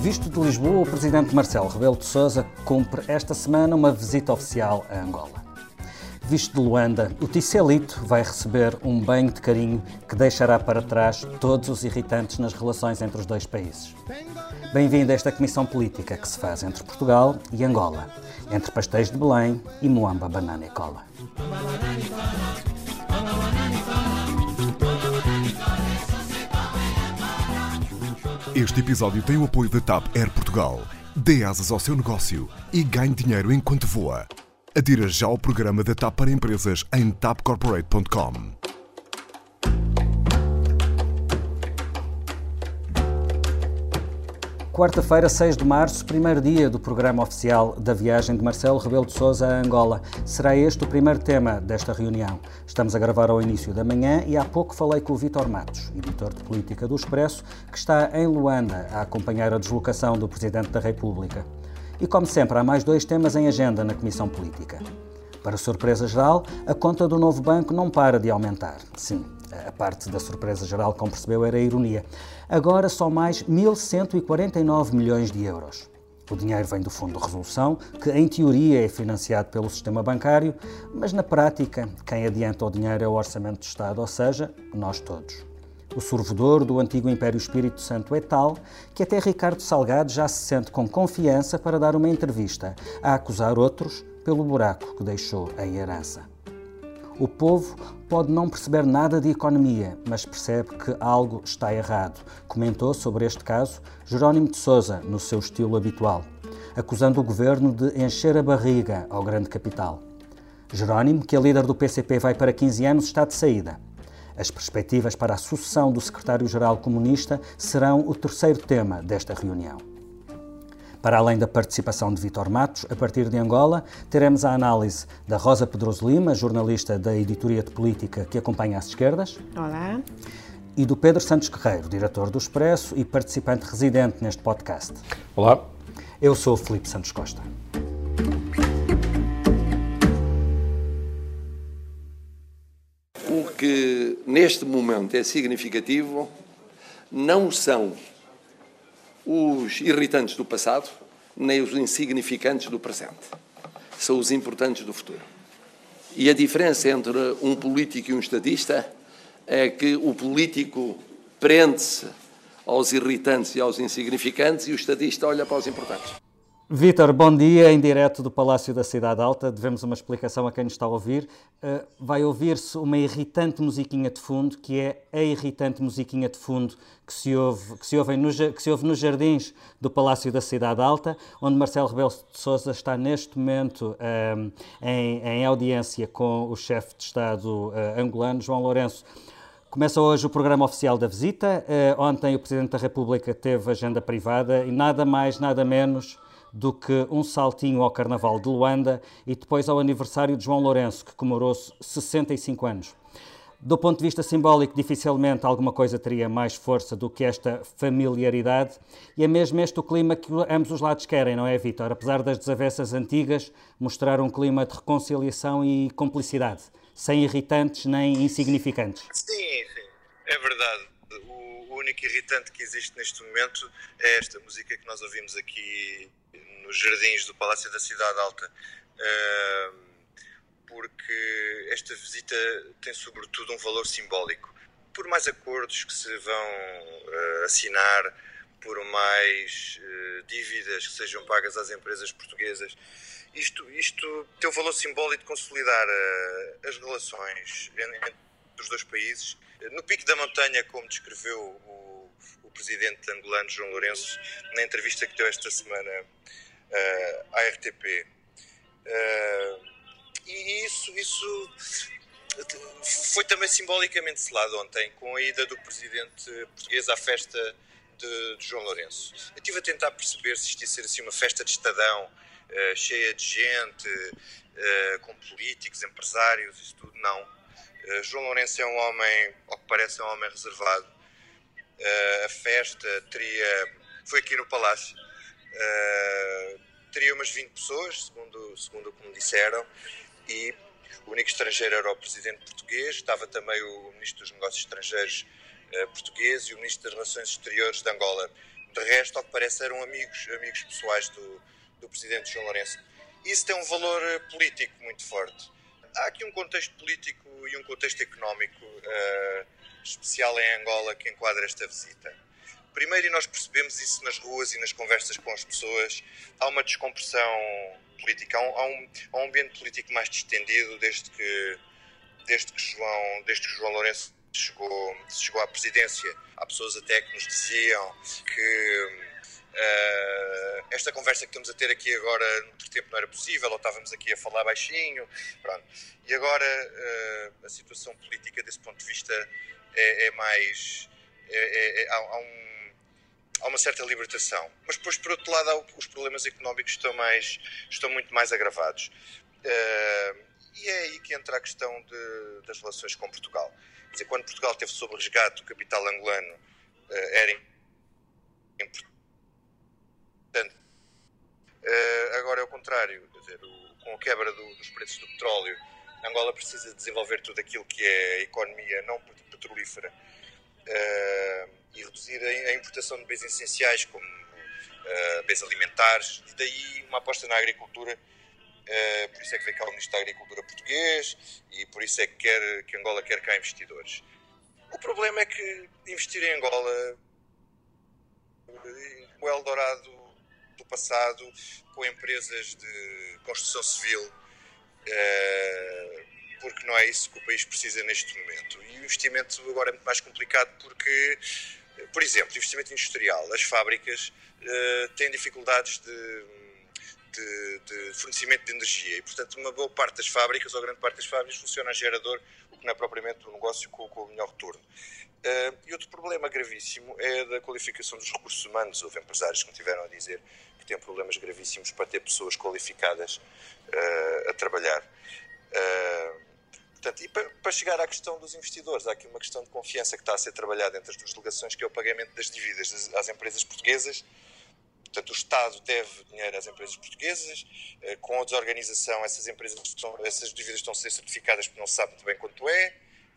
Visto de Lisboa, o presidente Marcelo Rebelo de Sousa cumpre esta semana uma visita oficial a Angola. Visto de Luanda, o Ticelito vai receber um banho de carinho que deixará para trás todos os irritantes nas relações entre os dois países. Bem-vindo a esta comissão política que se faz entre Portugal e Angola, entre pastéis de Belém e Moamba Banana e Cola. Este episódio tem o apoio da TAP Air Portugal. Dê asas ao seu negócio e ganhe dinheiro enquanto voa. Adira já ao programa da TAP para empresas em tapcorporate.com. Quarta-feira, 6 de março, primeiro dia do programa oficial da viagem de Marcelo Rebelo de Sousa a Angola. Será este o primeiro tema desta reunião. Estamos a gravar ao início da manhã e há pouco falei com o Vítor Matos, editor de política do Expresso, que está em Luanda a acompanhar a deslocação do Presidente da República. E como sempre, há mais dois temas em agenda na Comissão Política. Para surpresa geral, a conta do novo banco não para de aumentar. Sim, a parte da surpresa geral, como percebeu, era a ironia. Agora só mais 1.149 milhões de euros. O dinheiro vem do Fundo de Resolução, que em teoria é financiado pelo sistema bancário, mas na prática quem adianta o dinheiro é o Orçamento de Estado, ou seja, nós todos. O sorvedor do antigo Império Espírito Santo é tal que até Ricardo Salgado já se sente com confiança para dar uma entrevista a acusar outros pelo buraco que deixou em herança. O povo pode não perceber nada de economia, mas percebe que algo está errado, comentou sobre este caso Jerónimo de Sousa, no seu estilo habitual, acusando o governo de encher a barriga ao grande capital. Jerónimo, que é líder do PCP vai para 15 anos, está de saída. As perspectivas para a sucessão do secretário-geral comunista serão o terceiro tema desta reunião. Para além da participação de Vitor Matos, a partir de Angola, teremos a análise da Rosa Pedroso Lima, jornalista da editoria de política que acompanha as esquerdas. Olá. E do Pedro Santos Guerreiro, diretor do Expresso e participante residente neste podcast. Olá. Eu sou o Felipe Santos Costa. O que neste momento é significativo não são os irritantes do passado, nem os insignificantes do presente. São os importantes do futuro. E a diferença entre um político e um estadista é que o político prende-se aos irritantes e aos insignificantes e o estadista olha para os importantes. Vítor, bom dia, em direto do Palácio da Cidade Alta. Devemos uma explicação a quem nos está a ouvir. Uh, vai ouvir-se uma irritante musiquinha de fundo, que é a irritante musiquinha de fundo que se ouve, que se ouve, no, que se ouve nos jardins do Palácio da Cidade Alta, onde Marcelo Rebelo de Sousa está neste momento um, em, em, audiência com o chefe de Estado uh, angolano, João Lourenço. Começa hoje o programa oficial da visita. Uh, ontem o Presidente da República teve agenda privada e nada mais, nada menos do que um saltinho ao Carnaval de Luanda e depois ao aniversário de João Lourenço, que comemorou 65 anos. Do ponto de vista simbólico, dificilmente alguma coisa teria mais força do que esta familiaridade, e é mesmo este o clima que ambos os lados querem, não é, Vítor? Apesar das desavenças antigas, mostrar um clima de reconciliação e cumplicidade, sem irritantes nem insignificantes. Sim, sim, é verdade. Único irritante que existe neste momento é esta música que nós ouvimos aqui nos jardins do Palácio da Cidade Alta, porque esta visita tem sobretudo um valor simbólico. Por mais acordos que se vão eh, assinar, por mais eh, dívidas que sejam pagas às empresas portuguesas, isto, isto tem o valor simbólico de consolidar eh, as relações entre os dois países. No pico da montanha, como descreveu o, o presidente angolano João Lourenço, na entrevista que deu esta semana uh, à RTP. Uh, e isso, isso foi também simbolicamente selado ontem, com a ida do presidente português à festa de, de João Lourenço. Eu estive a tentar perceber se isto ia ser assim uma festa de estadão, uh, cheia de gente, uh, com políticos, empresários, isso tudo. Não. Uh, João Lourenço é um homem, ao que parece, é um homem reservado. a festa teria. Foi aqui no Palácio Uh, teria umas 20 pessoas, segundo, segundo o que me disseram, e o único estrangeiro era o presidente português, estava também o ministro dos Negócios Estrangeiros uh, português e o ministro das Relações Exteriores de Angola. De resto, ao que parece, eram amigos, amigos pessoais do, do presidente João Lourenço. Isso tem um valor uh, político muito forte. Há aqui um contexto político e um contexto económico uh, especial em Angola que enquadra esta visita. Primeiro, e nós percebemos isso nas ruas e nas conversas com as pessoas, há uma descompressão política, há um, há um, ambiente político mais distendido desde que, desde que, João, desde que João Lourenço chegou, chegou à presidência. Há pessoas até que nos diziam que uh, esta conversa que estamos a ter aqui agora, no outro tempo, não era possível, ou estávamos aqui a falar baixinho. Pronto. E agora uh, a situação política, desse ponto de vista, é, é mais. É, é, é há, um há uma certa libertação. Mas depois, por outro lado, os problemas económicos estão, mais, estão muito mais agravados. Uh, e é aí que entra a questão de, das relações com Portugal. Quer dizer, quando Portugal teve sob resgate o capital angolano, era importante. Uh, agora é o contrário. Quer dizer, o, com a quebra do, dos preços do petróleo, Angola precisa desenvolver tudo aquilo que é a economia não petrolífera uh, e reduzir a, importação de bens essenciais, como uh, bens alimentares, e daí uma aposta na agricultura. Uh, por isso é que vem cá o Ministro da Agricultura português e por isso é que, quer, que Angola quer cá investidores. O problema é que investir em Angola, o Eldorado do passado, com empresas de construção civil, uh, porque não é isso que o país precisa neste momento. E o investimento agora é muito mais complicado porque, por exemplo, investimento industrial, as fábricas uh, têm dificuldades de, de, de, fornecimento de energia e, portanto, uma boa parte das fábricas, ou grande parte das fábricas, funciona a gerador, o que não é propriamente um negócio com, com o melhor retorno. Uh, e outro problema gravíssimo é da qualificação dos recursos humanos. Houve empresários que me tiveram a dizer que têm problemas gravíssimos para ter pessoas qualificadas uh, a trabalhar. Uh, Portanto, e para, para, chegar à questão dos investidores, há aqui uma questão de confiança que está a ser trabalhada entre as duas delegações, que é o pagamento das dívidas às empresas portuguesas. Portanto, o Estado deve dinheiro às empresas portuguesas, com a desorganização, essas, empresas estão, essas dívidas estão a ser certificadas porque não se sabe muito bem quanto é.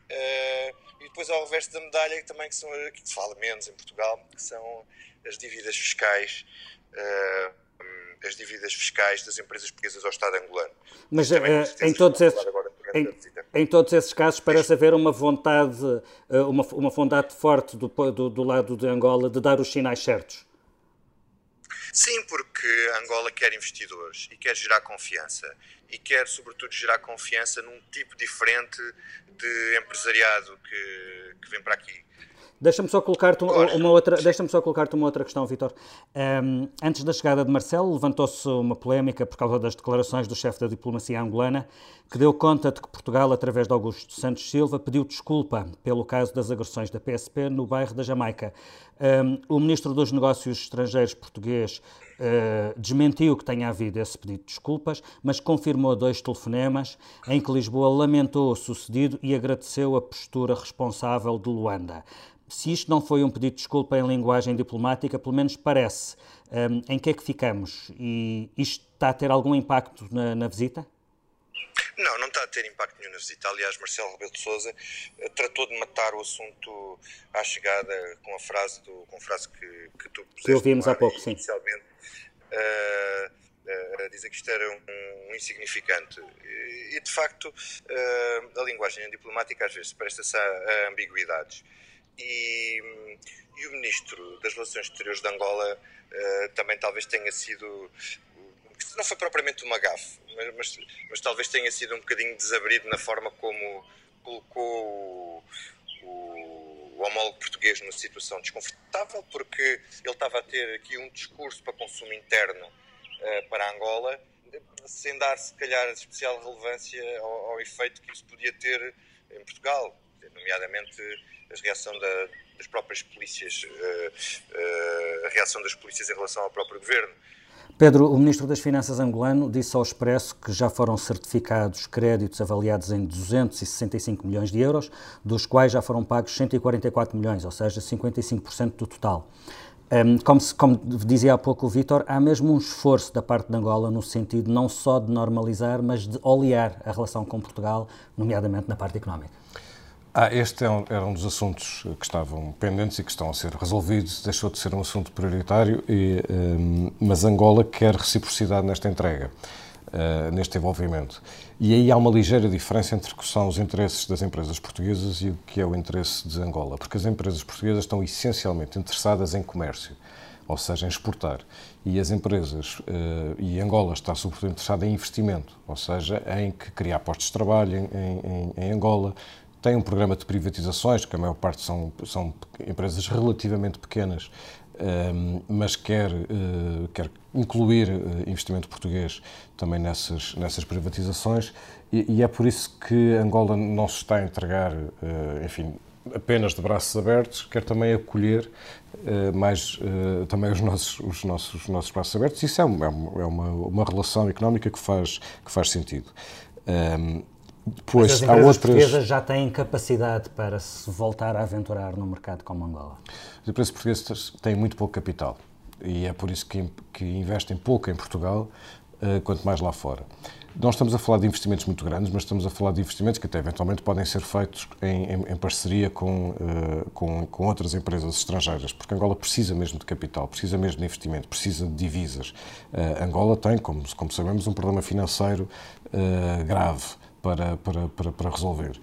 Eh, e depois, ao reverso da medalha, também que, são, que se fala menos em Portugal, que são as dívidas fiscais eh, as dívidas fiscais das empresas portuguesas ao Estado angolano. Mas em todos esses, em, em, todos esses casos parece haver uma vontade, uma, uma vontade forte do, do, do lado de Angola de dar os sinais certos. Sim, porque Angola quer investidores e quer gerar confiança. E quer, sobretudo, gerar confiança num tipo diferente de empresariado que, que vem para aqui. Deixa-me só colocar-te uma outra, deixa-me só colocar-te uma outra questão, Vitor. Um, antes da chegada de Marcelo, levantou-se uma polémica por causa das declarações do chefe da diplomacia angolana, que deu conta de que Portugal, através de Augusto Santos Silva, pediu desculpa pelo caso das agressões da PSP no bairro da Jamaica. Um, o ministro dos Negócios Estrangeiros português uh, desmentiu que tenha havido esse pedido de desculpas, mas confirmou dois telefonemas em que Lisboa lamentou o sucedido e agradeceu a postura responsável de Luanda se isto não foi um pedido de desculpa em linguagem diplomática, pelo menos parece. Um, em que é que ficamos? E isto está a ter algum impacto na, na, visita? Não, não está a ter impacto nenhum na visita. Aliás, Marcelo Rebelo de Sousa uh, tratou de matar o assunto à chegada com a frase, do, com a frase que, que tu puseste. Que ouvimos há pouco, sim. Inicialmente, uh, uh, a dizer que isto era um, um insignificante. E, de facto, a linguagem diplomática às vezes presta-se a, ambiguidades. E, e o Ministro das Relações Exteriores de Angola também talvez tenha sido não foi propriamente uma gafe, mas, mas, mas, talvez tenha sido um bocadinho desabrido na forma como colocou o, o, o homólogo português numa situação desconfortável, porque ele estava a ter aqui um discurso para consumo interno uh, para Angola, sem dar, se calhar, especial relevância ao, ao efeito que isso podia ter em Portugal, nomeadamente a reação da, das próprias polícias, uh, uh, a reação das polícias em relação ao próprio governo. Pedro, o Ministro das Finanças angolano disse ao Expresso que já foram certificados créditos avaliados em 265 milhões de euros, dos quais já foram pagos 144 milhões, ou seja, 55% do total. Um, como, se, como, dizia há pouco o Vítor, há mesmo um esforço da parte de Angola no sentido não só de normalizar, mas de olear a relação com Portugal, nomeadamente na parte económica. Ah, este é um, era um dos assuntos que estavam pendentes e que estão a ser resolvidos. Deixou de ser um assunto prioritário, e, um, mas Angola quer reciprocidade nesta entrega, uh, neste envolvimento. E aí há uma ligeira diferença entre que são os interesses das empresas portuguesas e o que é o interesse de Angola, porque as empresas portuguesas estão essencialmente interessadas em comércio, ou seja, em exportar. E as empresas, uh, e Angola está sobretudo interessada em investimento, ou seja, em que criar postos de trabalho em, em, em Angola, tem um programa de privatizações, que a maior parte são, são empresas relativamente pequenas, ehm, mas quer, uh, quer incluir uh, investimento português também nessas, nessas privatizações, e, é por isso que Angola não se está a entregar, uh, enfim, apenas de braços abertos, quer também acolher mais também os nossos, os nossos, os nossos braços abertos. Isso é, uma, é uma, uma relação económica que faz, que faz sentido. Um, ehm, Pois, Mas as empresas outras... portuguesas já têm capacidade para se voltar a aventurar no mercado como Angola? As empresas portuguesas têm muito pouco capital e é por isso que, que investem pouco em Portugal, uh, quanto mais lá fora. Nós estamos a falar de investimentos muito grandes, mas estamos a falar de investimentos que até eventualmente podem ser feitos em, em, em parceria com, uh, com, com, outras empresas estrangeiras, porque Angola precisa mesmo de capital, precisa mesmo de investimento, precisa de divisas. Uh, Angola tem, como, como sabemos, um problema financeiro grave para, para, para, para, resolver.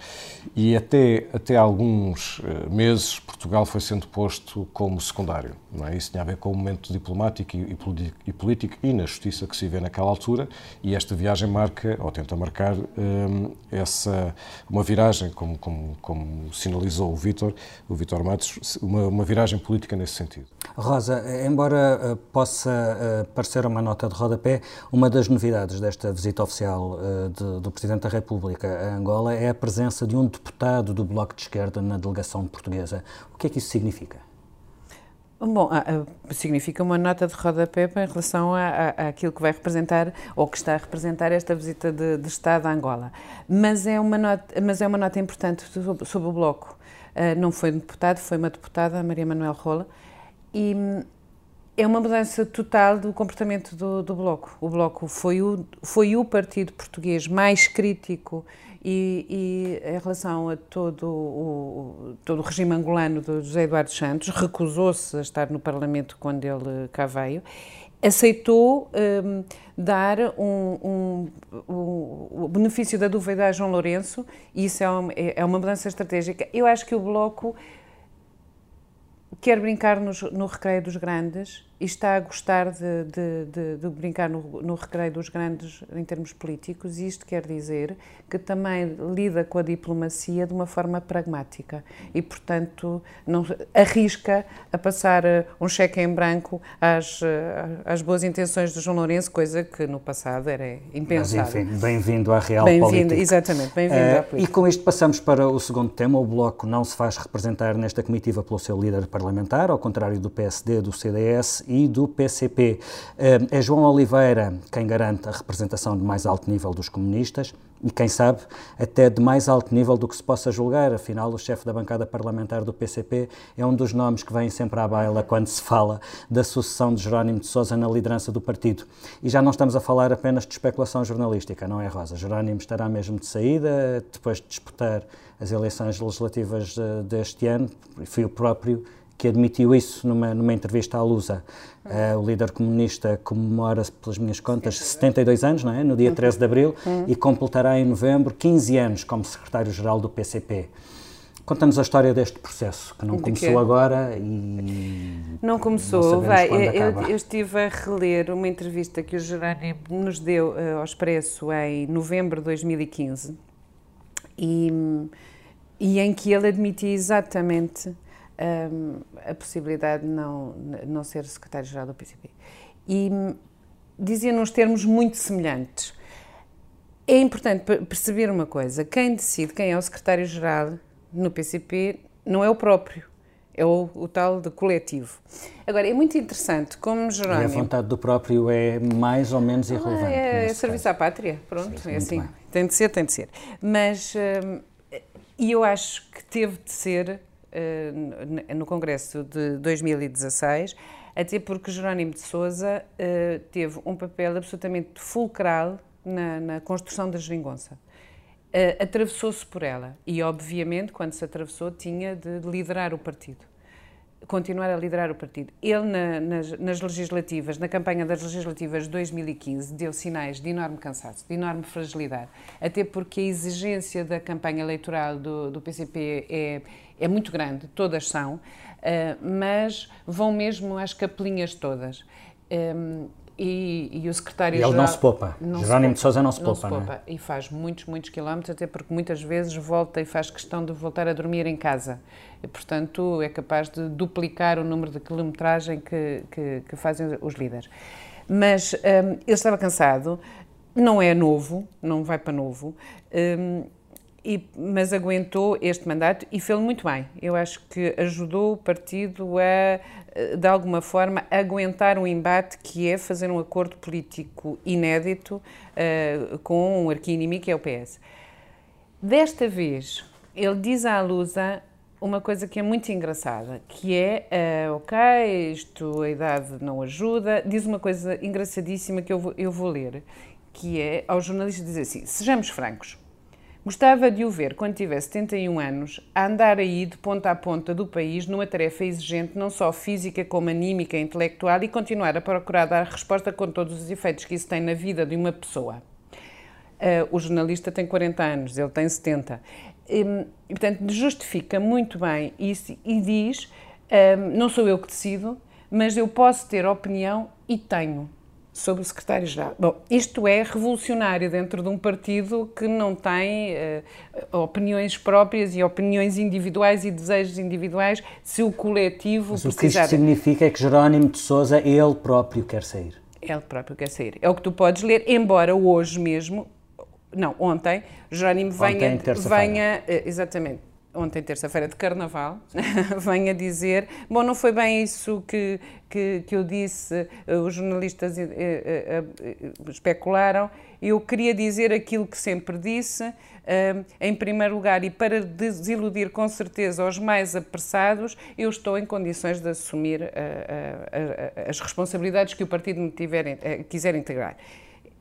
E até, até alguns eh, meses Portugal foi sendo posto como secundário. Não é? Isso tinha a ver com o momento diplomático e, e, político e na justiça que se vê naquela altura e esta viagem marca, ou tenta marcar, um, essa, uma viragem, como, como, como sinalizou o Vítor, o Vítor Matos, uma, uma viragem política nesse sentido. Rosa, embora uh, possa uh, parecer uma nota de rodapé, uma das novidades desta visita oficial uh, de, do Presidente da República a Angola é a presença de um deputado do Bloco de Esquerda na delegação portuguesa. O que é que isso significa? Bom, significa uma nota de rodapé em relação àquilo que vai representar ou que está a representar esta visita de, de Estado a Angola. Mas é uma nota, mas é uma nota importante sobre, o Bloco. Uh, não foi um deputado, foi uma deputada, Maria Manuel Rola, e é uma mudança total do comportamento do, do, Bloco. O Bloco foi o, foi o partido português mais crítico e, e em relação a todo o, todo o regime angolano do José Eduardo Santos, recusou-se a estar no Parlamento quando ele cá veio, aceitou um, dar um, um, o benefício da dúvida a João Lourenço e isso é uma, é, é uma mudança estratégica. Eu acho que o Bloco quer brincar no, no recreio dos grandes e está a gostar de, de, de, de brincar no, no, recreio dos grandes em termos políticos, e isto quer dizer que também lida com a diplomacia de uma forma pragmática e, portanto, não arrisca a passar eh, um cheque em branco às, eh, às boas intenções de João Lourenço, coisa que no passado era impensável. Mas, enfim, bem-vindo à real bem política. Exatamente, bem-vindo uh, à política. E com isto passamos para o segundo tema. O Bloco não se faz representar nesta comitiva pelo seu líder parlamentar, ao contrário do PSD, do CDS e do PCP. Eh, é João Oliveira quem garante a representação de mais alto nível dos comunistas e, quem sabe, até de mais alto nível do que se possa julgar. Afinal, o chefe da bancada parlamentar do PCP é um dos nomes que vem sempre à baila quando se fala da sucessão de Jerónimo de Sousa na liderança do partido. E já não estamos a falar apenas de especulação jornalística, não é, Rosa? Jerónimo estará mesmo de saída depois de disputar as eleições legislativas eh, deste ano. Foi o próprio que admitiu isso numa, numa entrevista à Lusa. Uh, o líder comunista comemora, pelas minhas contas, 72 anos, não é? no dia 13 de abril, uhum. e completará em novembro 15 anos como secretário-geral do PCP. Conta-nos a história deste processo, que não De começou agora e. Não começou, não vai. Eu, eu, estive a reler uma entrevista que o Jerónimo nos deu uh, ao Expresso em novembro de 2015 e, e em que ele admitia exatamente um, a possibilidade de não, não ser secretário-geral do PCP. E dizia nos termos muito semelhantes. É importante perceber uma coisa: quem decide quem é o secretário-geral no PCP não é o próprio, é o, o, tal de coletivo. Agora, é muito interessante como Jerónimo... E a vontade do próprio é mais ou menos ah, irrelevante. É, é serviço caso. à pátria, pronto, Sim, é assim. Bem. Tem de ser, tem de ser. Mas, hum, e eu acho que teve de ser no Congresso de 2016, até porque Jerónimo de Sousa teve um papel absolutamente fulcral na, na construção da geringonça. Uh, atravessou-se por ela e, obviamente, quando se atravessou, tinha de liderar o partido continuar a liderar o partido. Ele, na, nas, nas, legislativas, na campanha das legislativas de 2015, deu sinais de enorme cansaço, de enorme fragilidade, até porque a exigência da campanha eleitoral do, do PCP é, é muito grande, todas são, uh, mas vão mesmo às capelinhas todas. Um, e, e, o secretário E ele não se poupa. Não Jerónimo de Sousa não se poupa, não, se poupa. É? E faz muitos, muitos quilómetros, até porque muitas vezes volta e faz questão de voltar a dormir em casa. E, portanto, é capaz de duplicar o número de quilometragem que, que, que fazem os líderes. Mas um, ele estava cansado, não é novo, não vai para novo. Um, e, mas aguentou este mandato e fez muito bem. Eu acho que ajudou o partido a, eh, de alguma forma, aguentar um embate que é fazer um acordo político inédito uh, com um arqui-inimigo que é o PS. Desta vez, ele diz à Lusa uma coisa que é muito engraçada, que é, uh, ok, isto, a idade não ajuda, diz uma coisa engraçadíssima que eu vou, eu vou ler, que é, aos jornalistas dizer assim, sejamos francos, Gostava de o ver, quando tivesse 71 anos, a andar aí de ponta a ponta do país numa tarefa exigente, não só física como anímica e intelectual, e continuar a procurar dar resposta com todos os efeitos que isso tem na vida de uma pessoa. Uh, o jornalista tem 40 anos, ele tem 70. E, portanto, justifica muito bem isso e diz: uh, não sou eu que decido, mas eu posso ter opinião e tenho sobre o secretário-geral. Bom, isto é revolucionário dentro de um partido que não tem uh, opiniões próprias e opiniões individuais e desejos individuais se o coletivo Mas precisar... o que isto significa é que Jerónimo de Sousa, ele próprio quer sair. Ele próprio quer sair. É o que tu podes ler, embora hoje mesmo, não, ontem, Jerónimo venha... Ontem, venha uh, exatamente, ontem, terça-feira de Carnaval, venha dizer: Bom, não foi bem isso que, que, que eu disse, eh, os jornalistas eh, eh, especularam. Eu queria dizer aquilo que sempre disse, em primeiro lugar, e para desiludir com certeza os mais apressados, eu estou em condições de assumir as responsabilidades que o partido me tiver, quiser integrar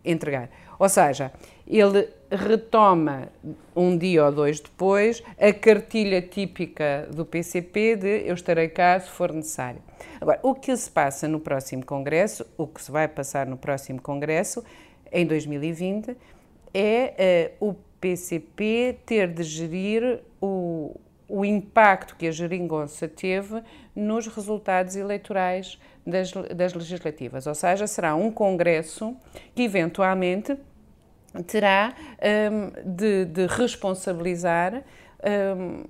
entregar. Ou seja, ele retoma um dia ou dois depois a cartilha típica do PCP de eu estarei cá se for necessário. Agora, o que se passa no próximo Congresso, o que se vai passar no próximo Congresso, em 2020, é uh, o PCP ter de gerir o, o impacto que a geringonça teve nos resultados eleitorais das, das legislativas. Ou seja, será um congresso que eventualmente terá um, de, de, responsabilizar um,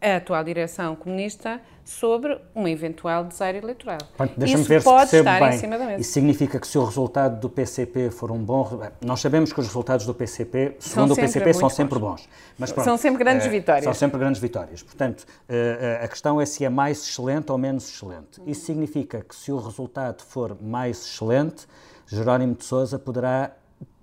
a atual direção comunista sobre um eventual desaire eleitoral. Deixa-me ver pode estar bem. em cima da mesa. Isso significa que se o resultado do PCP for um bom... Nós sabemos que os resultados do PCP, segundo o PCP, são sempre bons. Mas pronto, são sempre grandes é, vitórias. São sempre grandes vitórias. Portanto, eh, a questão é se é mais excelente ou menos excelente. Isso significa que se o resultado for mais excelente, Jerónimo de Sousa poderá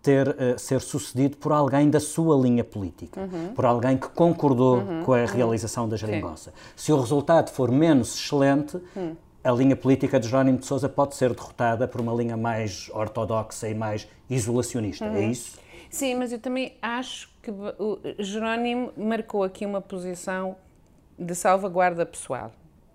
ter, uh, ser sucedido por alguém da sua linha política, uhum. por alguém que concordou uhum. com a uhum. realização da geringonça. Se o resultado for menos excelente, hum. a linha política de Jerónimo de Sousa pode ser derrotada por uma linha mais ortodoxa e mais isolacionista, é uhum. isso? Sim, mas eu também acho que o Jerónimo marcou aqui uma posição de salvaguarda pessoal.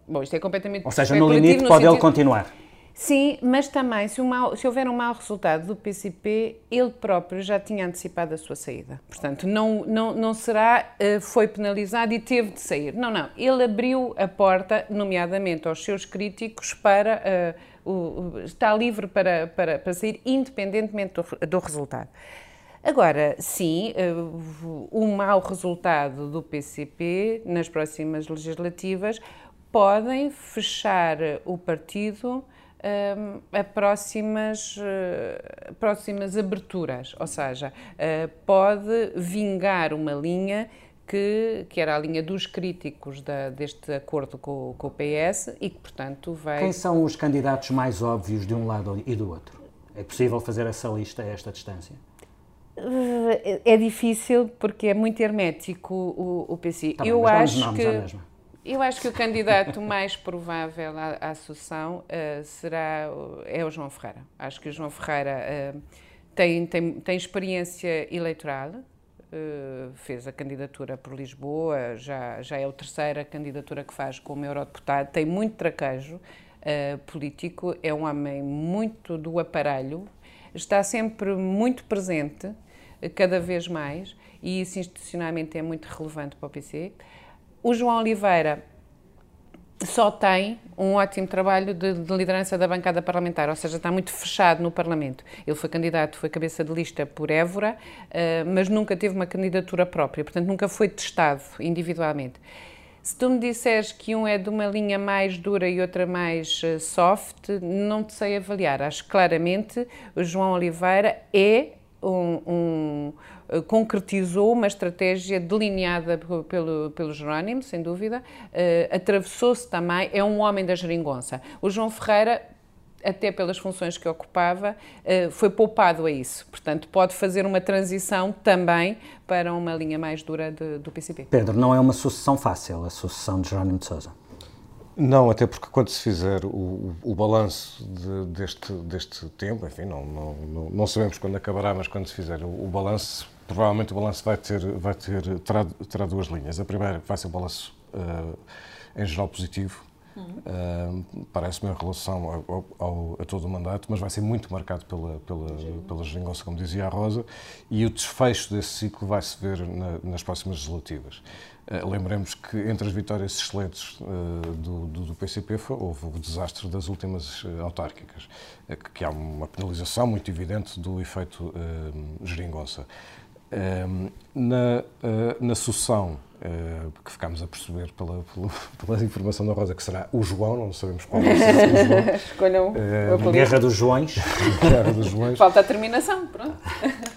Bom, isto é completamente Ou seja, no limite no pode sentido... ele continuar. Sim, mas também, se, se, houver um mau resultado do PCP, ele próprio já tinha antecipado a sua saída. Portanto, não, não, não será, eh, foi penalizado e teve de sair. Não, não. Ele abriu a porta, nomeadamente aos seus críticos, para. Uh, o, está livre para, para, para sair, independentemente do, do resultado. Agora, sim, uh, o mau resultado do PCP nas próximas legislativas podem fechar o partido a próximas, uh, próximas aberturas, ou seja, uh, pode vingar uma linha que, que, era a linha dos críticos da, deste acordo com, com, o PS e que, portanto, vai. Quem são os candidatos mais óbvios de um lado e do outro? É possível fazer essa lista a esta distância? É difícil porque é muito hermético o, o PC. Tá bem, Eu acho que. Eu acho que o candidato mais provável à, à sucessão uh, será é o João Ferreira. Acho que o João Ferreira uh, tem, tem, tem experiência eleitoral, uh, fez a candidatura por Lisboa, já, já é a terceira candidatura que faz como eurodeputado, tem muito traquejo político, é um homem muito do aparelho, está sempre muito presente, cada vez mais, e isso institucionalmente é muito relevante para o PC. O João Oliveira só tem um ótimo trabalho de, de, liderança da bancada parlamentar, ou seja, está muito fechado no Parlamento. Ele foi candidato, foi cabeça de lista por Évora, uh, mas nunca teve uma candidatura própria, portanto nunca foi testado individualmente. Se tu me disseres que um é de uma linha mais dura e outra mais uh, soft, não te sei avaliar. Acho claramente o João Oliveira é um, um eh, concretizou uma estratégia delineada pelo, pelo Jerónimo, sem dúvida, uh, atravessou-se também, é um homem da geringonça. O João Ferreira até pelas funções que ocupava, uh, foi poupado a isso. Portanto, pode fazer uma transição também para uma linha mais dura de, do PCP. Pedro, não é uma sucessão fácil, a sucessão de Jerónimo de Sousa. Não, até porque quando se fizer o, o, o balanço de, deste, deste tempo, enfim, não, não, não, não, sabemos quando acabará, mas quando se fizer o, o balanço, provavelmente o balanço vai ter, vai ter terá, terá duas linhas. A primeira vai ser o balanço uh, em geral positivo, uhum. uh, parece-me em relação ao, ao, a todo o mandato, mas vai ser muito marcado pela, pela, pela geringonça, como dizia a Rosa, e o desfecho desse ciclo vai-se ver na, nas próximas legislativas. Uh, lembremos que entre as vitórias excelentes do, do, do, PCP houve o desastre das últimas autárquicas, que, que há uma penalização muito evidente do efeito geringonça na, uh, na sucessão, uh, que ficámos a perceber pela, pela, pela, informação da Rosa, que será o João, não sabemos qual vai ser o João. Escolham uh, Guerra dos Joões. Guerra dos Joões. Falta a terminação, pronto.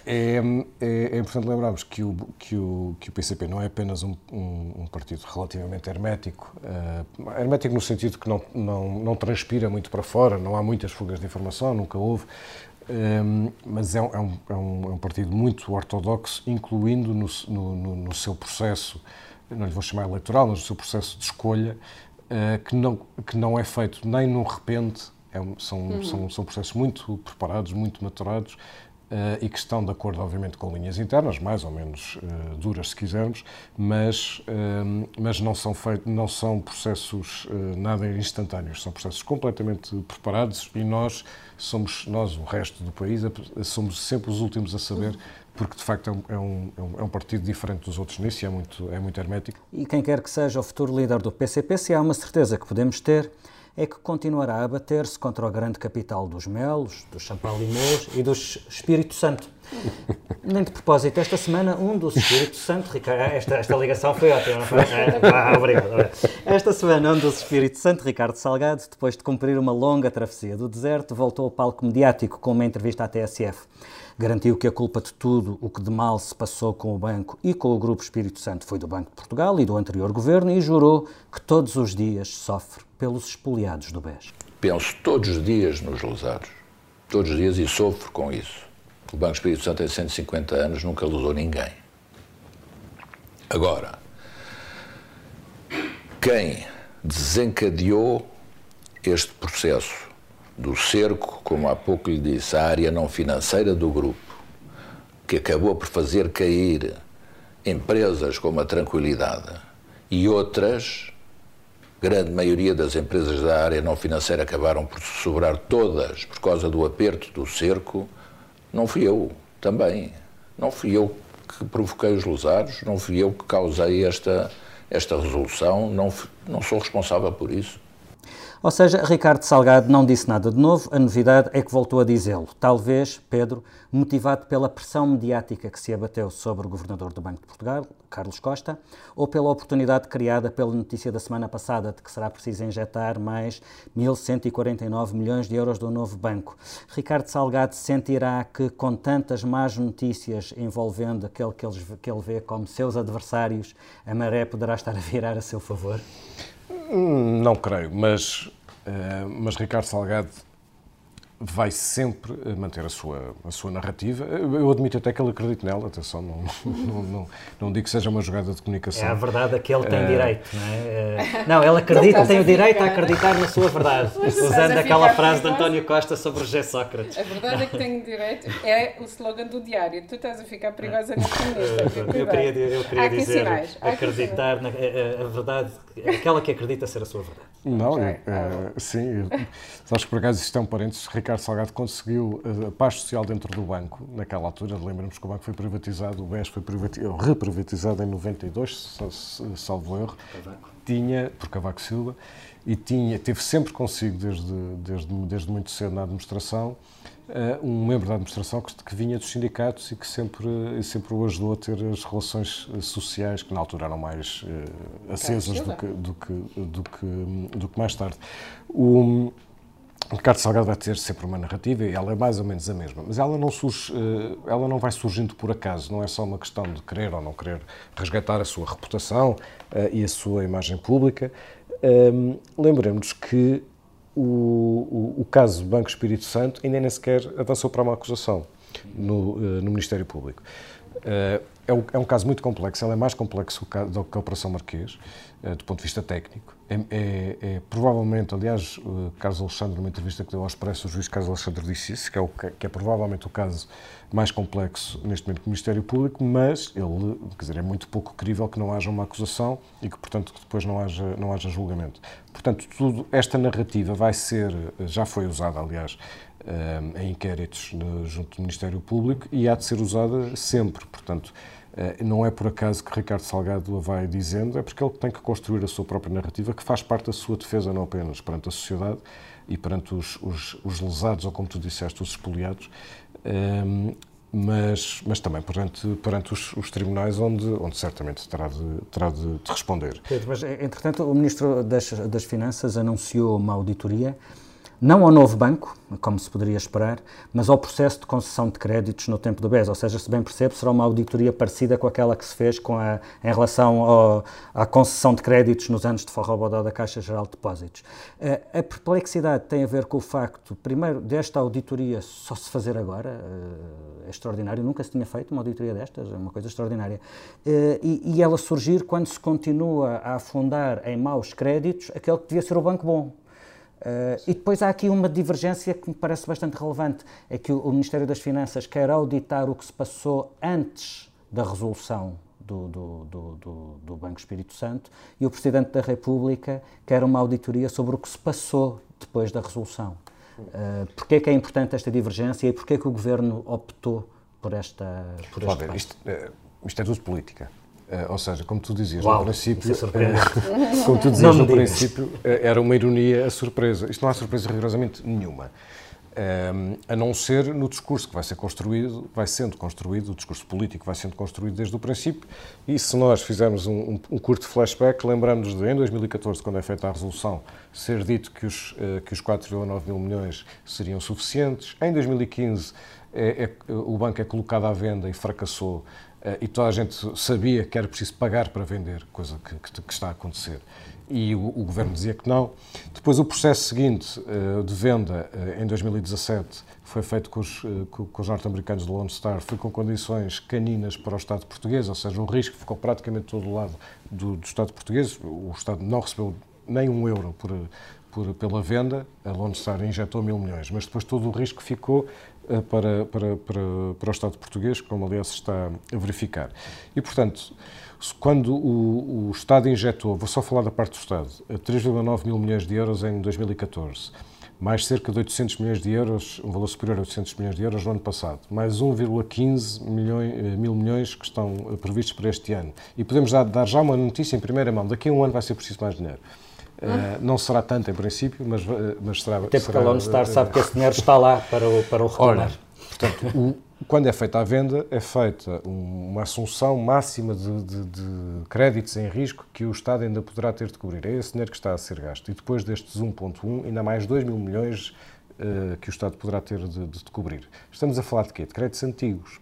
É, é, é, importante lembrarmos que o, que, o, que o PCP não é apenas um, um, um partido relativamente hermético, uh, hermético no sentido que não, não, não transpira muito para fora, não há muitas fugas de informação, nunca houve, um, mas é um, é, um, é um, partido muito ortodoxo, incluindo no, no, no, seu processo, não lhe vou chamar eleitoral, mas no seu processo de escolha, uh, que, não, que não é feito nem num repente, é são, uhum. são, são processos muito preparados, muito maturados, Uh, e que estão de acordo, obviamente, com linhas internas, mais ou menos uh, duras, se quisermos, mas, uh, mas não, são feito, não são processos nada instantâneos, são processos completamente preparados e nós somos, nós, o resto do país, somos sempre os últimos a saber porque de facto é, é um, é um, é um, partido diferente dos outros nisso e é muito, é muito hermético. E quem quer que seja o futuro líder do PCP, se há uma certeza que podemos ter, é que continuará a bater-se contra o grande capital dos Melos, dos Champalimous e dos Espírito Santo. Nem de propósito, esta semana um dos Espírito Santo, Ricardo, esta, esta ligação foi ótima, não foi? Ah, obrigado. Esta semana um dos Espírito Santo, Ricardo Salgado, depois de cumprir uma longa travessia do deserto, voltou ao palco mediático com uma entrevista à TSF. Garantiu que a culpa de tudo o que de mal se passou com o Banco e com o Grupo Espírito Santo foi do Banco de Portugal e do anterior governo e jurou que todos os dias sofre pelos espoliados do BES. Penso todos os dias nos lesados. Todos os dias e sofro com isso. O Banco Espírito Santo tem 150 anos, nunca lesou ninguém. Agora, quem desencadeou este processo do cerco, como há pouco lhe disse, a área não financeira do grupo, que acabou por fazer cair empresas como a Tranquilidade e outras, grande maioria das empresas da área não financeira acabaram por sobrar todas por causa do aperto do cerco, não fui eu também. Não fui eu que provoquei os lesados, não fui eu que causei esta, esta resolução, não, não sou responsável por isso. Ou seja, Ricardo Salgado não disse nada de novo, a novidade é que voltou a dizê-lo. Talvez, Pedro, motivado pela pressão mediática que se abateu sobre o governador do Banco de Portugal, Carlos Costa, ou pela oportunidade criada pela notícia da semana passada de que será preciso injetar mais 1.149 milhões de euros do novo banco. Ricardo Salgado sentirá que, com tantas más notícias envolvendo aquele que, eles, que ele vê como seus adversários, a maré poderá estar a virar a seu favor? Não creio, mas, uh, mas Ricardo Salgado vai sempre eh, manter a sua, a sua narrativa. Eu admito até que ele acredite nela, atenção, não, não, não, não digo que seja uma jogada de comunicação. É a verdade a que ele tem é... direito, não é? Não, ele acredita, tem o direito a acreditar na sua verdade, usando aquela frase de António Costa sobre José Sócrates. A verdade é que tenho direito, é o slogan do diário. Tu estás a ficar perigosa neste ministro. Eu queria, eu queria dizer, acreditar na a, a, verdade, aquela que acredita ser a sua verdade. Não, okay. é, sim, sabes que por acaso isto é um parênteses, Ricardo Salgado conseguiu a paz social dentro do banco, naquela altura, lembramos que o banco foi privatizado, o BES foi privatizado, reprivatizado em 92, salvo erro, tinha, por Cavaco Silva, e tinha, teve sempre consigo, desde, desde, desde muito cedo na administração, uh, um membro da administração que, que, vinha dos sindicatos e que sempre, sempre o ajudou a ter as relações sociais que na altura eram mais uh, acesas do que, do, que, do, que, do que mais tarde. O, Ricardo Salgado vai ter sempre uma narrativa e ela é mais ou menos a mesma, mas ela não surge, eh, ela não vai surgindo por acaso, não é só uma questão de querer ou não querer resgatar a sua reputação e a sua imagem pública. Um, Lembremos que o, o, o, caso Banco Espírito Santo ainda nem sequer avançou para uma acusação no, uh, no Ministério Público. Uh, é, um, é, um, caso muito complexo, ele é mais complexo do que a Operação Marquês, uh, do ponto de vista técnico. É, é, é provavelmente, aliás, Carlos Alexandre, numa entrevista que deu ao Expresso, o juiz Carlos Alexandre disse isso, que é, o, que é provavelmente o caso mais complexo neste momento do Ministério Público, mas ele, quer dizer, é muito pouco crível que não haja uma acusação e que, portanto, que depois não haja, não haja julgamento. Portanto, tudo, esta narrativa vai ser, já foi usada, aliás, eh, em inquéritos junto do Ministério Público e há de ser usada sempre. Portanto, eh, não é por acaso que Ricardo Salgado a vai dizendo, é porque ele tem que construir a sua própria narrativa, que faz parte da sua defesa, não apenas perante a sociedade e perante os, os, os lesados, ou como tu disseste, os expoliados, um, mas, mas também perante, perante os, os, tribunais, onde, onde certamente terá de, terá de, de responder. Mas, entretanto, o Ministro das, das Finanças anunciou uma auditoria não ao novo banco, como se poderia esperar, mas ao processo de concessão de créditos no tempo do BES, ou seja, se bem percebe, será uma auditoria parecida com aquela que se fez com a, em relação ao, à concessão de créditos nos anos de forrobodó da Caixa Geral de Depósitos. Uh, a perplexidade tem a ver com o facto, primeiro, desta auditoria só se fazer agora, uh, é extraordinário, nunca se tinha feito uma auditoria destas, é uma coisa extraordinária, uh, e, e ela surgir quando se continua a afundar em maus créditos aquele que devia ser o banco bom. Uh, e depois há aqui uma divergência que me parece bastante relevante, é que o, o, Ministério das Finanças quer auditar o que se passou antes da resolução do, do, do, do, Banco Espírito Santo e o Presidente da República quer uma auditoria sobre o que se passou depois da resolução. Uh, porquê é que é importante esta divergência e porquê é que o Governo optou por esta por este Pode, isto, é, isto é tudo política. Uh, ou seja, como tu dizias Uau, no princípio, uh, como tu dizias no princípio, uh, era uma ironia a surpresa. Isto não há surpresa rigorosamente nenhuma. a não ser no discurso que vai ser construído, vai sendo construído, o discurso político vai sendo construído desde o princípio, e se nós fizermos um, um, um curto flashback, lembramos de, em 2014, quando é feita a resolução, ser dito que os, que os 4,9 mil milhões seriam suficientes. Em 2015, é, é, o banco é colocado à venda e fracassou eh, e toda a gente sabia que era preciso pagar para vender, coisa que, que, que está a acontecer. E o, o, governo dizia que não. Depois, o processo seguinte uh, de venda, uh, em 2017, foi feito com os, uh, com os norte-americanos do Lone Star, foi com condições caninas para o Estado português, ou seja, o risco ficou praticamente todo do lado do, do Estado português. O Estado não recebeu nem um euro por, por, pela venda, a Lone Star injetou mil milhões, mas depois todo o risco ficou eh, para, para, para, para o Estado português, como aliás se está a verificar. E, portanto, quando o, o Estado injetou, vou só falar da parte do Estado, 3,9 mil milhões de euros em 2014, mais cerca de 800 milhões de euros, um valor superior a 800 milhões de euros no ano passado, mais 1,15 milhões, eh, mil milhões que estão eh, previstos para este ano. E podemos dar, dar já uma notícia em primeira mão, daqui a um ano vai ser preciso mais dinheiro. Uh, não será tanto em princípio, mas, uh, mas será. Até porque a Lone Star sabe que esse dinheiro está lá para o, para o retornar. portanto, o, quando é feita a venda, é feita uma assunção máxima de, de, de, créditos em risco que o Estado ainda poderá ter de cobrir. É esse dinheiro que está a ser gasto. E depois destes 1,1, ainda mais 2 mil milhões que o Estado poderá ter de, de, cobrir. Estamos a falar de quê? De créditos antigos.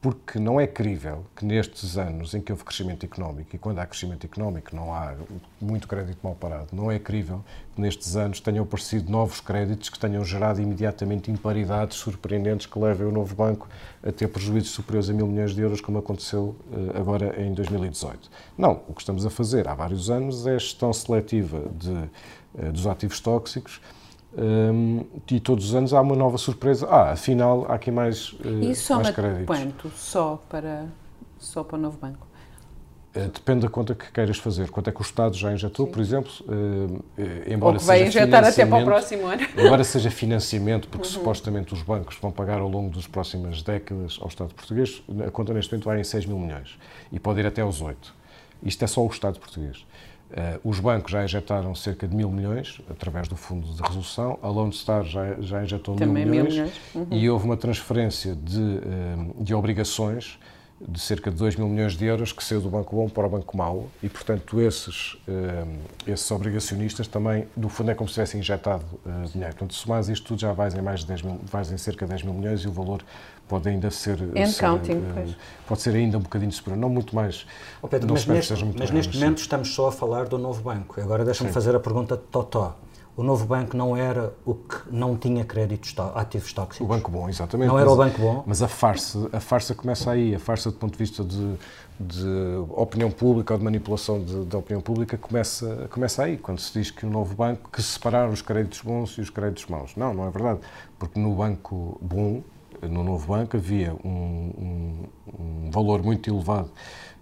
Porque não é crível que nestes anos em que houve crescimento económico, e quando há crescimento económico não há muito crédito mal parado, não é crível que nestes anos tenham aparecido novos créditos que tenham gerado imediatamente imparidades surpreendentes que levem o novo banco a ter prejuízos superiores a mil milhões de euros, como aconteceu eh, agora em 2018. Não, o que estamos a fazer há vários anos é a gestão seletiva de, eh, dos ativos tóxicos, um, e todos os anos há uma nova surpresa. Ah, afinal, há aqui mais, uh, e soma mais créditos. quanto só para, só para o novo banco? Uh, depende da conta que queiras fazer. Quanto é que o Estado já injetou, Sim. por exemplo, uh, embora Ou que vai injetar até para o próximo ano. Embora seja financiamento, porque uhum. supostamente os bancos vão pagar ao longo das próximas décadas ao Estado português, a conta neste momento vai em 6 mil milhões e pode ir até aos 8. Isto é só o Estado português. Uh, os bancos já injetaram cerca de mil milhões através do Fundo de Resolução, a Lone Star já, já injetou Também mil milhões, mil milhões. Uhum. e houve uma transferência de, uh, de obrigações de cerca de 2 mil milhões de euros que saiu do Banco Bom para o Banco Mau e, portanto, esses, uh, esses obrigacionistas também, do fundo, é como se tivessem injetado dinheiro. Portanto, se somares isto tudo, já vais em, mais de 10 mil, vais em cerca de 10 mil milhões e o valor pode ainda ser, ser counting, uh, pode ser ainda um bocadinho superior, não muito mais. Oh Pedro, mas neste, mas neste momento estamos só a falar do novo banco. Agora deixa-me fazer a pergunta de Totó. O novo banco não era o que não tinha créditos ativos tóxicos? O banco bom, exatamente. Não era o banco bom? Mas a farsa, a farsa começa aí. A farsa, do ponto de vista de, de opinião pública ou de manipulação da opinião pública, começa, começa aí. Quando se diz que o novo banco, que separaram os créditos bons e os créditos maus. Não, não é verdade. Porque no banco bom, no novo banco havia um, um, um valor muito elevado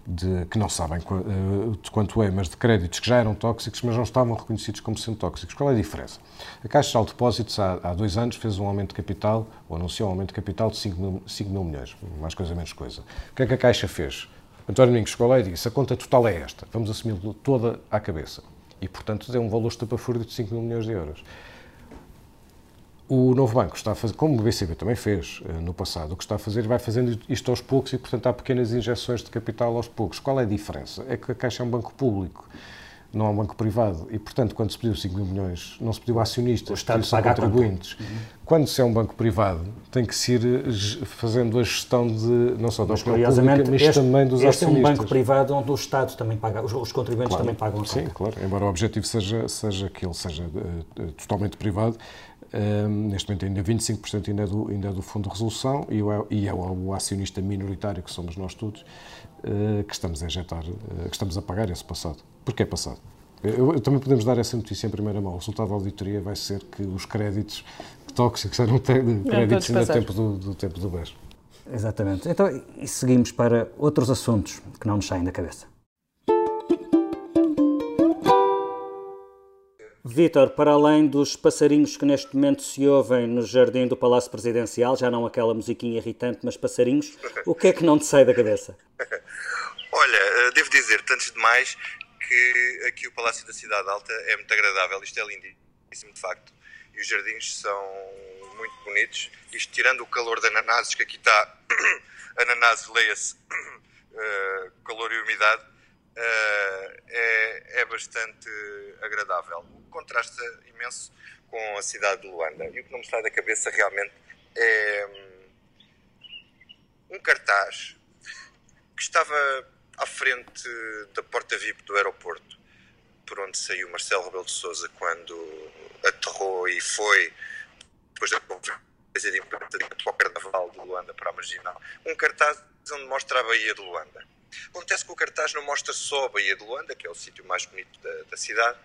de, que não sabem eh, de quanto é, mas de créditos que já eram tóxicos, mas não estavam reconhecidos como sendo tóxicos. Qual é a diferença? A Caixa de Depósitos, há, há dois anos, fez um aumento de capital, ou anunciou um aumento de capital de 5 mil, 5 mil milhões, mais coisa, menos coisa. O que é que a Caixa fez? António Domingos chegou lá e disse, a conta total é esta, vamos assumir toda à cabeça. E, portanto, deu um valor estapafúrdio de 5 mil milhões de euros. O novo banco está a fazer, como o BCB também fez uh, no passado, o que está a fazer, vai fazendo isto aos poucos e, portanto, há pequenas injeções de capital aos poucos. Qual é a diferença? É que a Caixa é um banco público, não é um banco privado. E, portanto, quando se pediu 5 mil milhões, não se pediu acionistas, pediu a contribuintes. Uhum. Quando se é um banco privado, tem que se ir eh, fazendo a gestão de, não só da opinião pública, mas este, também dos este acionistas. Este é um banco privado onde o Estado também paga, os, os contribuintes claro, também pagam a Sim, claro. Embora o objetivo seja, seja que ele seja uh, totalmente privado, neste momento ainda 25% ainda é, do, ainda é do Fundo de Resolução e, o, e é o, acionista minoritário, que somos nós todos, uh, que estamos a injetar, que estamos a pagar esse passado. Porque é passado. Eu, eu, também podemos dar essa notícia em primeira mão. O resultado da auditoria vai ser que os créditos tóxicos eram créditos ainda tempo do, do tempo do BES. Exatamente. Então, e seguimos para outros assuntos que não nos saem da cabeça. Vítor, para além dos passarinhos que neste momento se ouvem no jardim do Palácio Presidencial, já não aquela musiquinha irritante, mas passarinhos, o que é que não te sai da cabeça? Olha, eh, devo dizer-te antes de mais que aqui o Palácio da Cidade Alta é muito agradável, isto é lindíssimo de facto, e os jardins são muito bonitos, isto tirando o calor de ananases, que aqui está, ananases, leia-se, uh, calor e umidade, uh, é, é bastante agradável. Contrasta imenso com a cidade de Luanda. E o que não me sai da cabeça realmente é hum, um cartaz que estava à frente da porta VIP do aeroporto, por onde saiu Marcelo Rebelo de Sousa quando aterrou e foi, depois da conferência de imprensa para o Carnaval de Luanda para a Marginal, um cartaz onde mostra a Baía de Luanda. Acontece que o cartaz não mostra só a Baía de Luanda, que é o sítio mais bonito da, da cidade,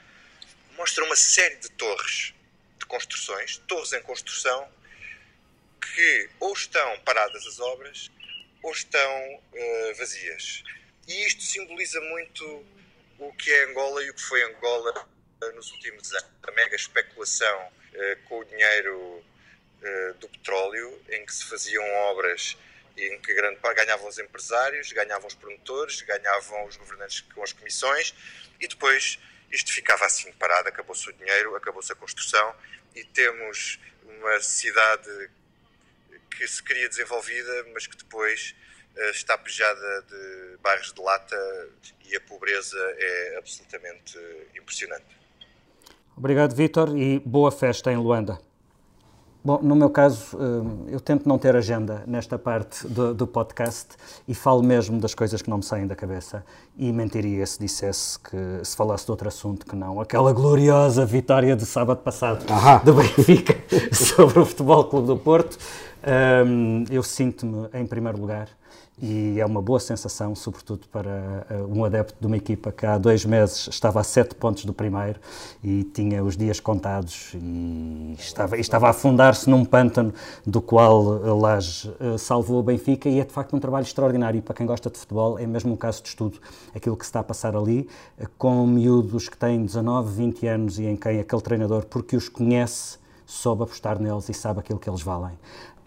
mostra uma série de torres de construções, torres em construção, que ou estão paradas as obras ou estão uh, vazias. E isto simboliza muito o que é Angola e o que foi Angola uh, nos últimos anos. A mega especulação uh, com o dinheiro do petróleo, em que se faziam obras em que grande parte ganhavam os empresários, ganhavam os promotores, ganhavam os governantes com as comissões e depois isto ficava assim parado, acabou-se o dinheiro, acabou-se a construção e temos uma cidade que se queria desenvolvida, mas que depois está pejada de bairros de lata e a pobreza é absolutamente impressionante. Obrigado, Vítor, e boa festa em Luanda. Bom, no meu caso, eu tento não ter agenda nesta parte do, do, podcast e falo mesmo das coisas que não me saem da cabeça. E mentiria se dissesse que, se falasse de outro assunto que não aquela gloriosa vitória de sábado passado Ahá. do Benfica sobre o Futebol Clube do Porto. Um, eu sinto-me em primeiro lugar e é uma boa sensação, sobretudo para uh, um adepto de uma equipa que há dois meses estava a sete pontos do primeiro e tinha os dias contados e estava, e estava a afundar-se num pântano do qual Laje uh, salvou o Benfica e é de facto um trabalho extraordinário e para quem gosta de futebol é mesmo um caso de estudo aquilo que se está a passar ali uh, com miúdos que têm 19, 20 anos e em quem aquele treinador, porque os conhece, soube apostar neles e sabe aquilo que eles valem.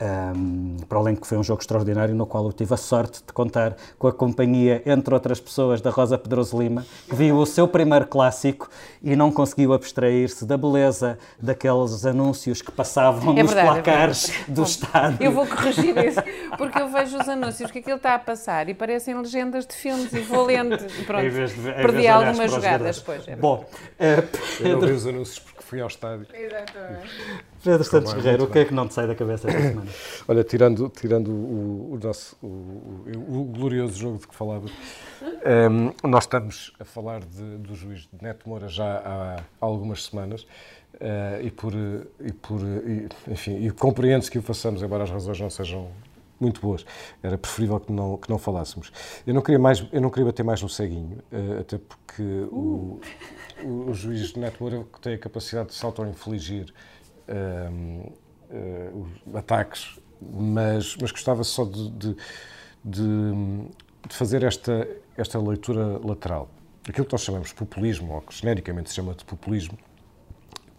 Um, para além de que foi um jogo extraordinário no qual eu tive a sorte de contar com a companhia, entre outras pessoas, da Rosa Pedroso Lima, que viu o seu primeiro clássico e não conseguiu abstrair-se da beleza daqueles anúncios que passavam é nos verdade, é placares é do Bom, estádio. Eu vou corrigir isso, porque eu vejo os anúncios que aquilo está a passar e parecem legendas de filmes e vou lendo. Pronto, de, perdi algumas jogadas depois. É Bom, uh, eu não vi os anúncios porque fui ao estádio. Exatamente. Pedro Santos Guerreiro, o que é que não te sai da cabeça esta semana? Olha, tirando, tirando o, o nosso o, o, o, glorioso jogo de que falava, um, ehm, nós estamos a falar de, do juiz Neto Moura já há, algumas semanas uh, e por, e por e, enfim, e compreende-se que o façamos, embora as razões não sejam muito boas. Era preferível que não, que não falássemos. Eu não queria, mais, eu não queria bater mais no ceguinho, uh, até porque uh. o, o, juiz Neto Moura tem a capacidade de se auto-infligir uh, ataques, mas, mas gostava só de, de, de, de, fazer esta, esta leitura lateral. Aquilo que nós chamamos de populismo, ou que genericamente se chama de populismo,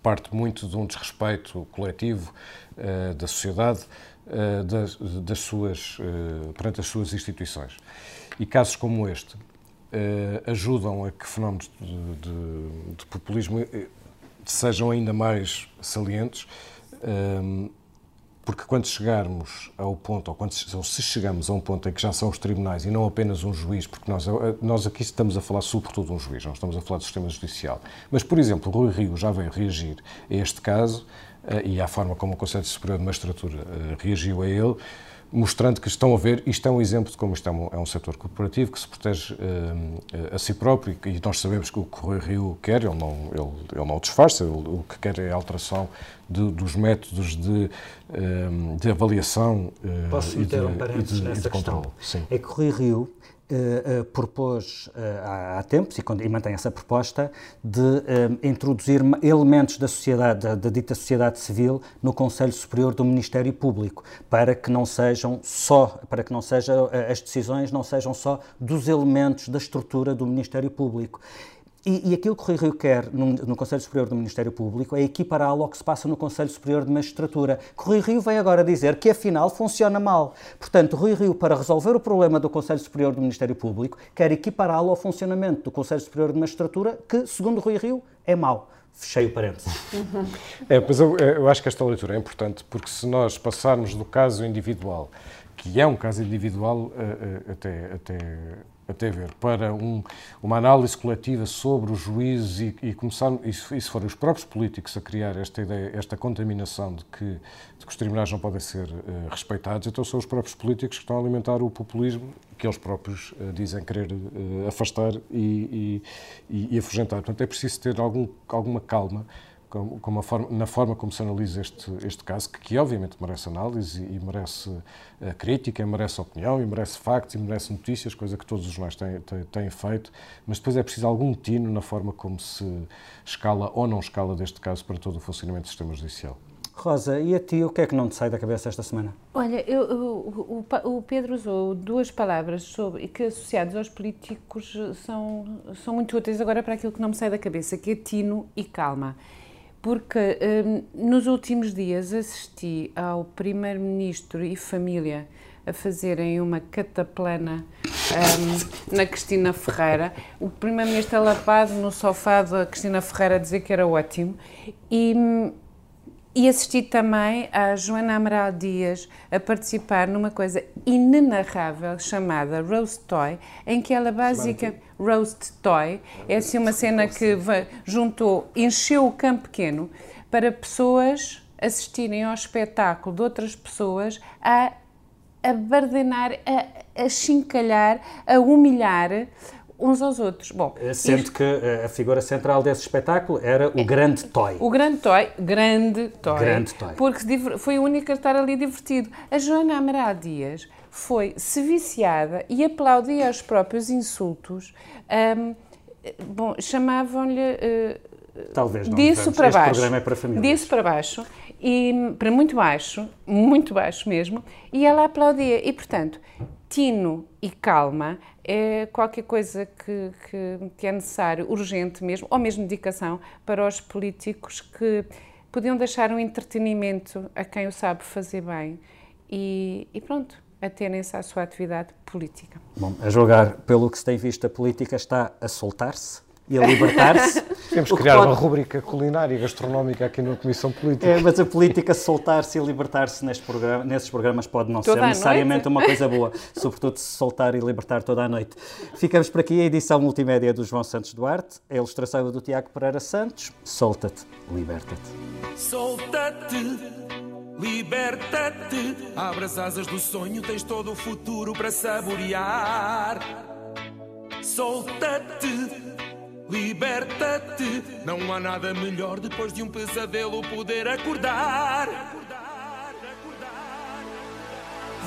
parte muito de um desrespeito coletivo uh, da sociedade uh, das, das, suas, uh, perante as suas instituições. E casos como este ajudam a que fenómenos de, de, de populismo sejam ainda mais salientes porque quando chegarmos ao ponto, ou quando se chegamos a um ponto em que já são os tribunais e não apenas um juiz, porque nós, nós aqui estamos a falar sobretudo de um juiz, não estamos a falar do sistema judicial. Mas, por exemplo, Rui Rio já veio reagir a este caso eh, e à forma como o Conselho Superior de Magistratura eh, reagiu a ele, mostrando que estão a ver, isto é um exemplo de como isto é um, é um setor corporativo que se protege uh, a si próprio e, nós sabemos que o que o Rio quer, ele não, ele, ele não o disfarça, ele, o que quer é a alteração de, dos métodos de, de avaliação Posso meter um parênteses nessa questão? Sim. É que o Rui Rio Uh, uh, propôs uh, há, há tempos, e, e, mantém essa proposta, de introduzir elementos da sociedade, da, da, dita sociedade civil, no Conselho Superior do Ministério Público, para que não sejam só, para que não seja, as decisões não sejam só dos elementos da estrutura do Ministério Público. E, e, aquilo que o Rui Rio quer no, no, Conselho Superior do Ministério Público é equipará-lo ao que se passa no Conselho Superior de Magistratura. O Rui Rio vem agora dizer que afinal funciona mal. Portanto, Rui Rio, para resolver o problema do Conselho Superior do Ministério Público, quer equipará-lo ao funcionamento do Conselho Superior de Magistratura, que, segundo Rui Rio, é mau. Fechei o parênteses. É, pois eu, eu acho que esta leitura é importante, porque se nós passarmos do caso individual, que é um caso individual eh, eh, até, até até ver, para um, uma análise coletiva sobre os juízes e, e começar, e se, e se forem os próprios políticos a criar esta ideia, esta contaminação de que, de que os tribunais não podem ser uh, respeitados, então são os próprios políticos que estão a alimentar o populismo que eles próprios uh, dizem querer uh, afastar e, e, e afugentar. Portanto, é preciso ter algum, alguma calma como, forma, na forma como se analisa este, este caso, que, que obviamente merece análise e, merece uh, crítica, merece opinião, e merece factos, e merece notícias, coisa que todos os jornais têm, têm, têm, feito, mas depois é preciso algum tino na forma como se escala ou não escala deste caso para todo o funcionamento do sistema judicial. Rosa, e a ti o que é que não te sai da cabeça esta semana? Olha, eu, o, o, Pedro usou duas palavras sobre que associados aos políticos são, são muito úteis agora para aquilo que não me sai da cabeça, que é tino e calma porque um, nos últimos dias assisti ao Primeiro-Ministro e família a fazerem uma cataplana um, na Cristina Ferreira. O Primeiro-Ministro alapado no sofá da Cristina Ferreira a dizer que era ótimo. E hum, e assisti também a Joana Amaral Dias a participar numa coisa inenarrável chamada Roast Toy, em que ela básica Roast Toy é assim uma cena que juntou, encheu o campo pequeno para pessoas assistirem ao espetáculo de outras pessoas a, a bardenar, a, a chincalhar, a humilhar uns aos outros. Bom, Sendo isto... que a figura central desse espetáculo era o grande Toy. O grande Toy, grande Toy. Grande Toy. Porque foi o único a estar ali divertido. A Joana Amaral Dias foi se viciada e aplaudia os próprios insultos. Um, bom, chamavam-lhe. Uh, Talvez não. Disso para este baixo. programa é para famílias. Disso para baixo. E para muito baixo, muito baixo mesmo, e ela aplaudia. E, portanto, tino e calma é qualquer coisa que, que, que é necessário, urgente mesmo, ou mesmo dedicação para os políticos que podiam deixar um entretenimento a quem o sabe fazer bem. E, e pronto, atenem-se à sua atividade política. Bom, a julgar pelo que se tem visto, a política está a soltar-se e a libertar-se. Temos que criar pode... uma rubrica culinária e gastronómica aqui na Comissão Política. É, mas a política soltar-se e libertar-se programa, nesses programas pode não toda ser necessariamente uma coisa boa, sobretudo se soltar e libertar toda a noite. Ficamos por aqui, a edição multimédia do João Santos Duarte, a ilustração do Tiago Pereira Santos. Solta-te, liberta-te. Solta-te, liberta-te, abre as asas do sonho, tens todo o futuro para saborear. Solta-te Liberta-te, não há nada melhor depois de um pesadelo poder acordar.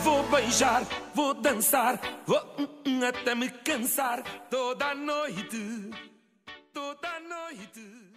Vou beijar, vou dançar, vou hum, hum, até me cansar toda a noite, toda a noite.